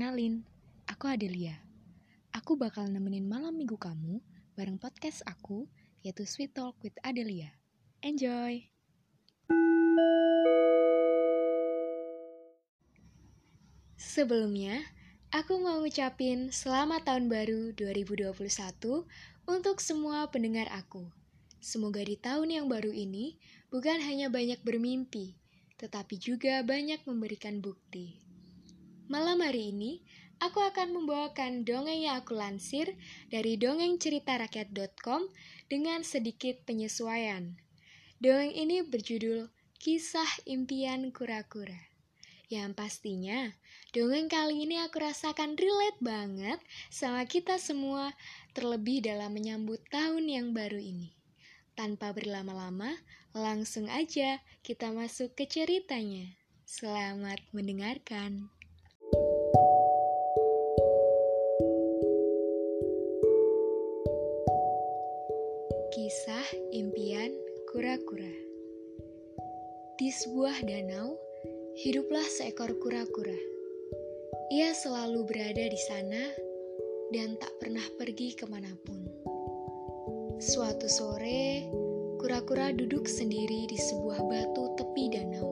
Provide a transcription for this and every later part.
Kenalin, aku Adelia. Aku bakal nemenin malam minggu kamu bareng podcast aku, yaitu Sweet Talk with Adelia. Enjoy! Sebelumnya, aku mau ngucapin selamat tahun baru 2021 untuk semua pendengar aku. Semoga di tahun yang baru ini bukan hanya banyak bermimpi, tetapi juga banyak memberikan bukti. Malam hari ini, aku akan membawakan dongeng yang aku lansir dari dongengceritarakyat.com dengan sedikit penyesuaian. Dongeng ini berjudul Kisah Impian Kura-Kura. Yang pastinya, dongeng kali ini aku rasakan relate banget sama kita semua, terlebih dalam menyambut tahun yang baru ini. Tanpa berlama-lama, langsung aja kita masuk ke ceritanya. Selamat mendengarkan. Kisah Impian Kura-Kura Di sebuah danau, hiduplah seekor kura-kura. Ia selalu berada di sana dan tak pernah pergi ke mana pun. Suatu sore, kura-kura duduk sendiri di sebuah batu tepi danau.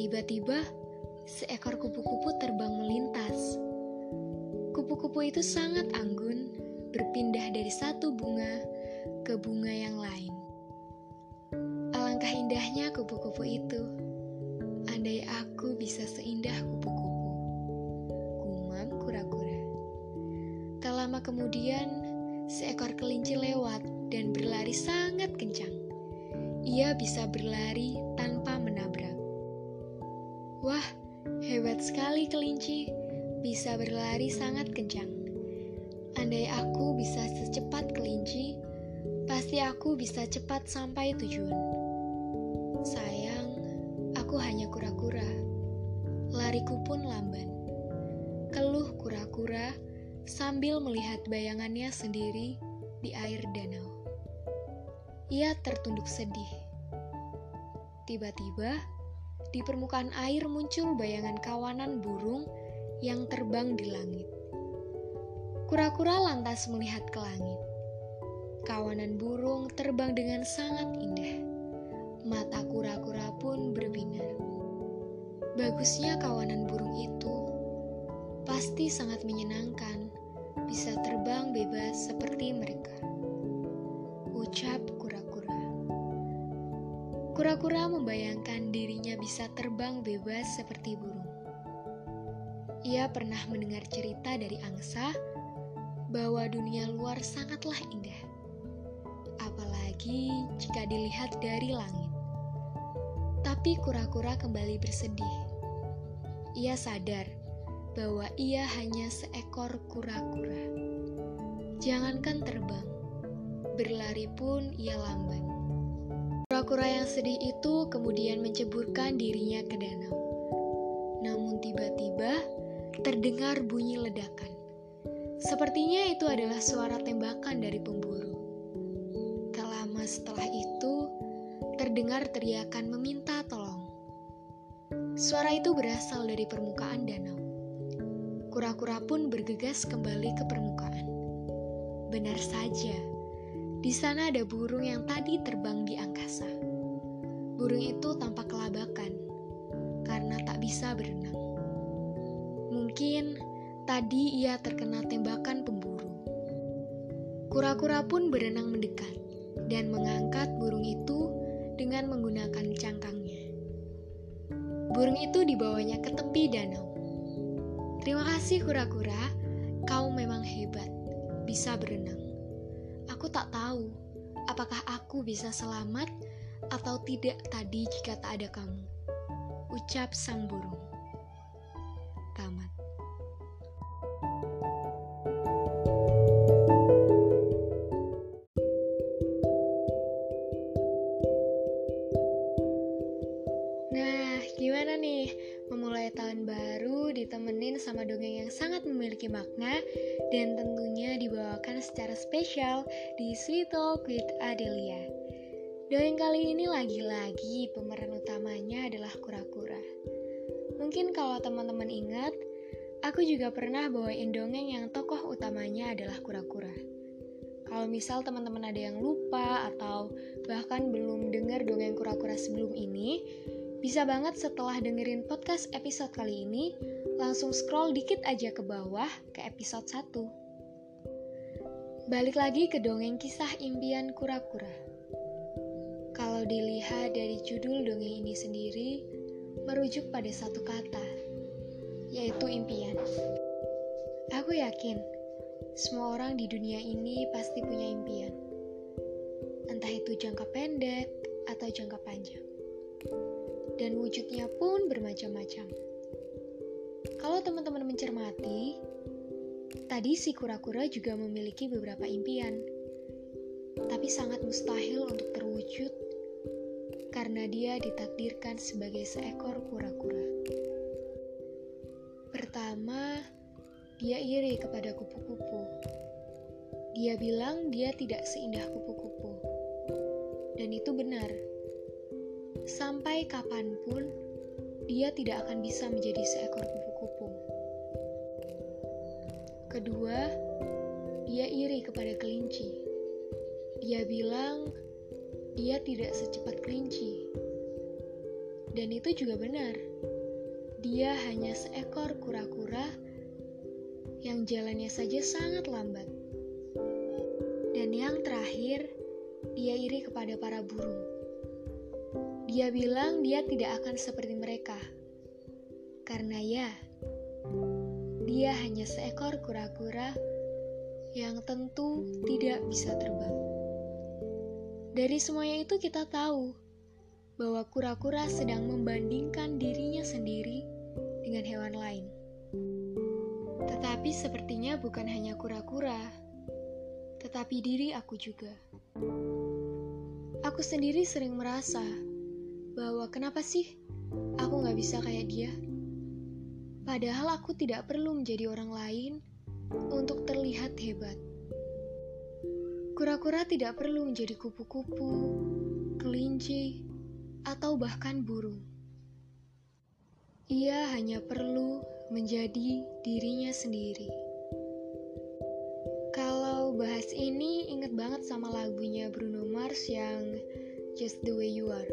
Tiba-tiba, seekor kupu-kupu terbang melintas. Kupu-kupu itu sangat anggun, berpindah dari satu bunga ke bunga yang lain. Alangkah indahnya kupu-kupu itu. Andai aku bisa seindah kupu-kupu. Gumam kura-kura. Tak lama kemudian, seekor kelinci lewat dan berlari sangat kencang. Ia bisa berlari tanpa menabrak. Wah, hebat sekali kelinci, bisa berlari sangat kencang. Andai aku bisa secepat kelinci, pasti aku bisa cepat sampai tujuan. Sayang, aku hanya kura-kura. Lariku pun lamban. Keluh kura-kura sambil melihat bayangannya sendiri di air danau. Ia tertunduk sedih. Tiba-tiba, di permukaan air muncul bayangan kawanan burung yang terbang di langit. Kura-kura lantas melihat ke langit. Kawanan burung terbang dengan sangat indah. Mata kura-kura pun berbinar. Bagusnya kawanan burung itu pasti sangat menyenangkan bisa terbang bebas seperti mereka. Ucap kura-kura. Kura-kura membayangkan dirinya bisa terbang bebas seperti burung. Ia pernah mendengar cerita dari angsa bahwa dunia luar sangatlah indah. Apalagi jika dilihat dari langit. Tapi kura-kura kembali bersedih. Ia sadar bahwa ia hanya seekor kura-kura. Jangankan terbang, berlari pun ia lamban. Kura-kura yang sedih itu kemudian menceburkan dirinya ke danau. Namun tiba-tiba terdengar bunyi ledakan. Sepertinya itu adalah suara tembakan dari pemburu. Tak lama setelah itu, terdengar teriakan meminta tolong. Suara itu berasal dari permukaan danau. Kura-kura pun bergegas kembali ke permukaan. Benar saja, di sana ada burung yang tadi terbang di angkasa. Burung itu tampak kelabakan karena tak bisa berenang. Mungkin tadi ia terkena tembakan pemburu. Kura-kura pun berenang mendekat dan mengangkat burung itu dengan menggunakan cangkangnya. Burung itu dibawanya ke tepi danau. Terima kasih kura-kura, kau memang hebat, bisa berenang. Aku tak tahu apakah aku bisa selamat atau tidak tadi jika tak ada kamu. Ucap sang burung. Dibawakan secara spesial di Sweet Talk with Adelia. Dongeng kali ini lagi-lagi pemeran utamanya adalah kura-kura. Mungkin kalau teman-teman ingat, Aku juga pernah bawain dongeng yang tokoh utamanya adalah kura-kura. Kalau misal teman-teman ada yang lupa atau bahkan belum dengar dongeng kura-kura sebelum ini, bisa banget setelah dengerin podcast episode kali ini, langsung scroll dikit aja ke bawah ke episode 1. Balik lagi ke dongeng kisah impian kura-kura. Kalau dilihat dari judul dongeng ini sendiri, merujuk pada satu kata, yaitu impian. Aku yakin semua orang di dunia ini pasti punya impian, entah itu jangka pendek atau jangka panjang, dan wujudnya pun bermacam-macam. Kalau teman-teman mencermati, tadi si kura-kura juga memiliki beberapa impian, tapi sangat mustahil untuk terwujud karena dia ditakdirkan sebagai seekor kura-kura. Pertama, dia iri kepada kupu-kupu. Dia bilang dia tidak seindah kupu-kupu. Dan itu benar. Sampai kapan pun, dia tidak akan bisa menjadi seekor kupu-kupu. Kedua, dia iri kepada kelinci. Dia bilang dia tidak secepat kelinci. Dan itu juga benar dia hanya seekor kura-kura yang jalannya saja sangat lambat. Dan yang terakhir, dia iri kepada para burung. Dia bilang dia tidak akan seperti mereka. Karena ya, dia hanya seekor kura-kura yang tentu tidak bisa terbang. Dari semuanya itu kita tahu bahwa kura-kura sedang membandingkan dirinya sendiri dengan hewan lain. Tetapi sepertinya bukan hanya kura-kura, tetapi diri aku juga. Aku sendiri sering merasa bahwa kenapa sih aku gak bisa kayak dia? Padahal aku tidak perlu menjadi orang lain untuk terlihat hebat. Kura-kura tidak perlu menjadi kupu-kupu, kelinci, atau bahkan burung. Ia hanya perlu menjadi dirinya sendiri. Kalau bahas ini, inget banget sama lagunya Bruno Mars yang Just the Way You Are.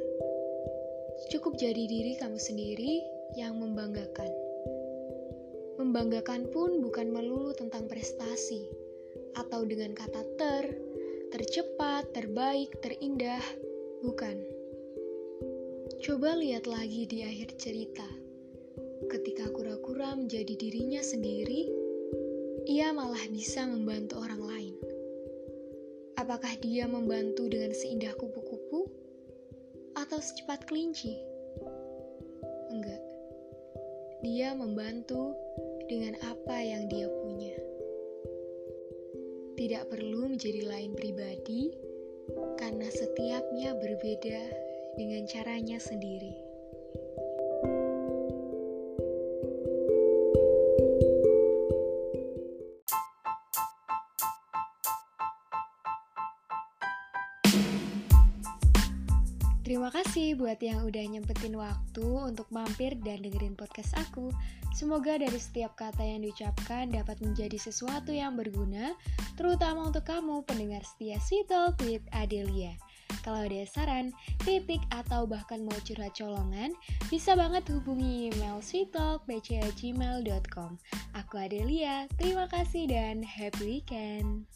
Cukup jadi diri kamu sendiri yang membanggakan. Membanggakan pun bukan melulu tentang prestasi atau dengan kata ter, tercepat, terbaik, terindah, bukan. Coba lihat lagi di akhir cerita ketika kura-kura menjadi dirinya sendiri, ia malah bisa membantu orang lain. Apakah dia membantu dengan seindah kupu-kupu atau secepat kelinci? Enggak. Dia membantu dengan apa yang dia punya. Tidak perlu menjadi lain pribadi karena setiapnya berbeda dengan caranya sendiri. Terima kasih buat yang udah nyempetin waktu untuk mampir dan dengerin podcast aku. Semoga dari setiap kata yang diucapkan dapat menjadi sesuatu yang berguna, terutama untuk kamu pendengar setia Sweet Talk with Adelia. Kalau ada saran, kritik, atau bahkan mau curhat colongan, bisa banget hubungi email sweettalk.bca.gmail.com. Aku Adelia, terima kasih dan happy weekend!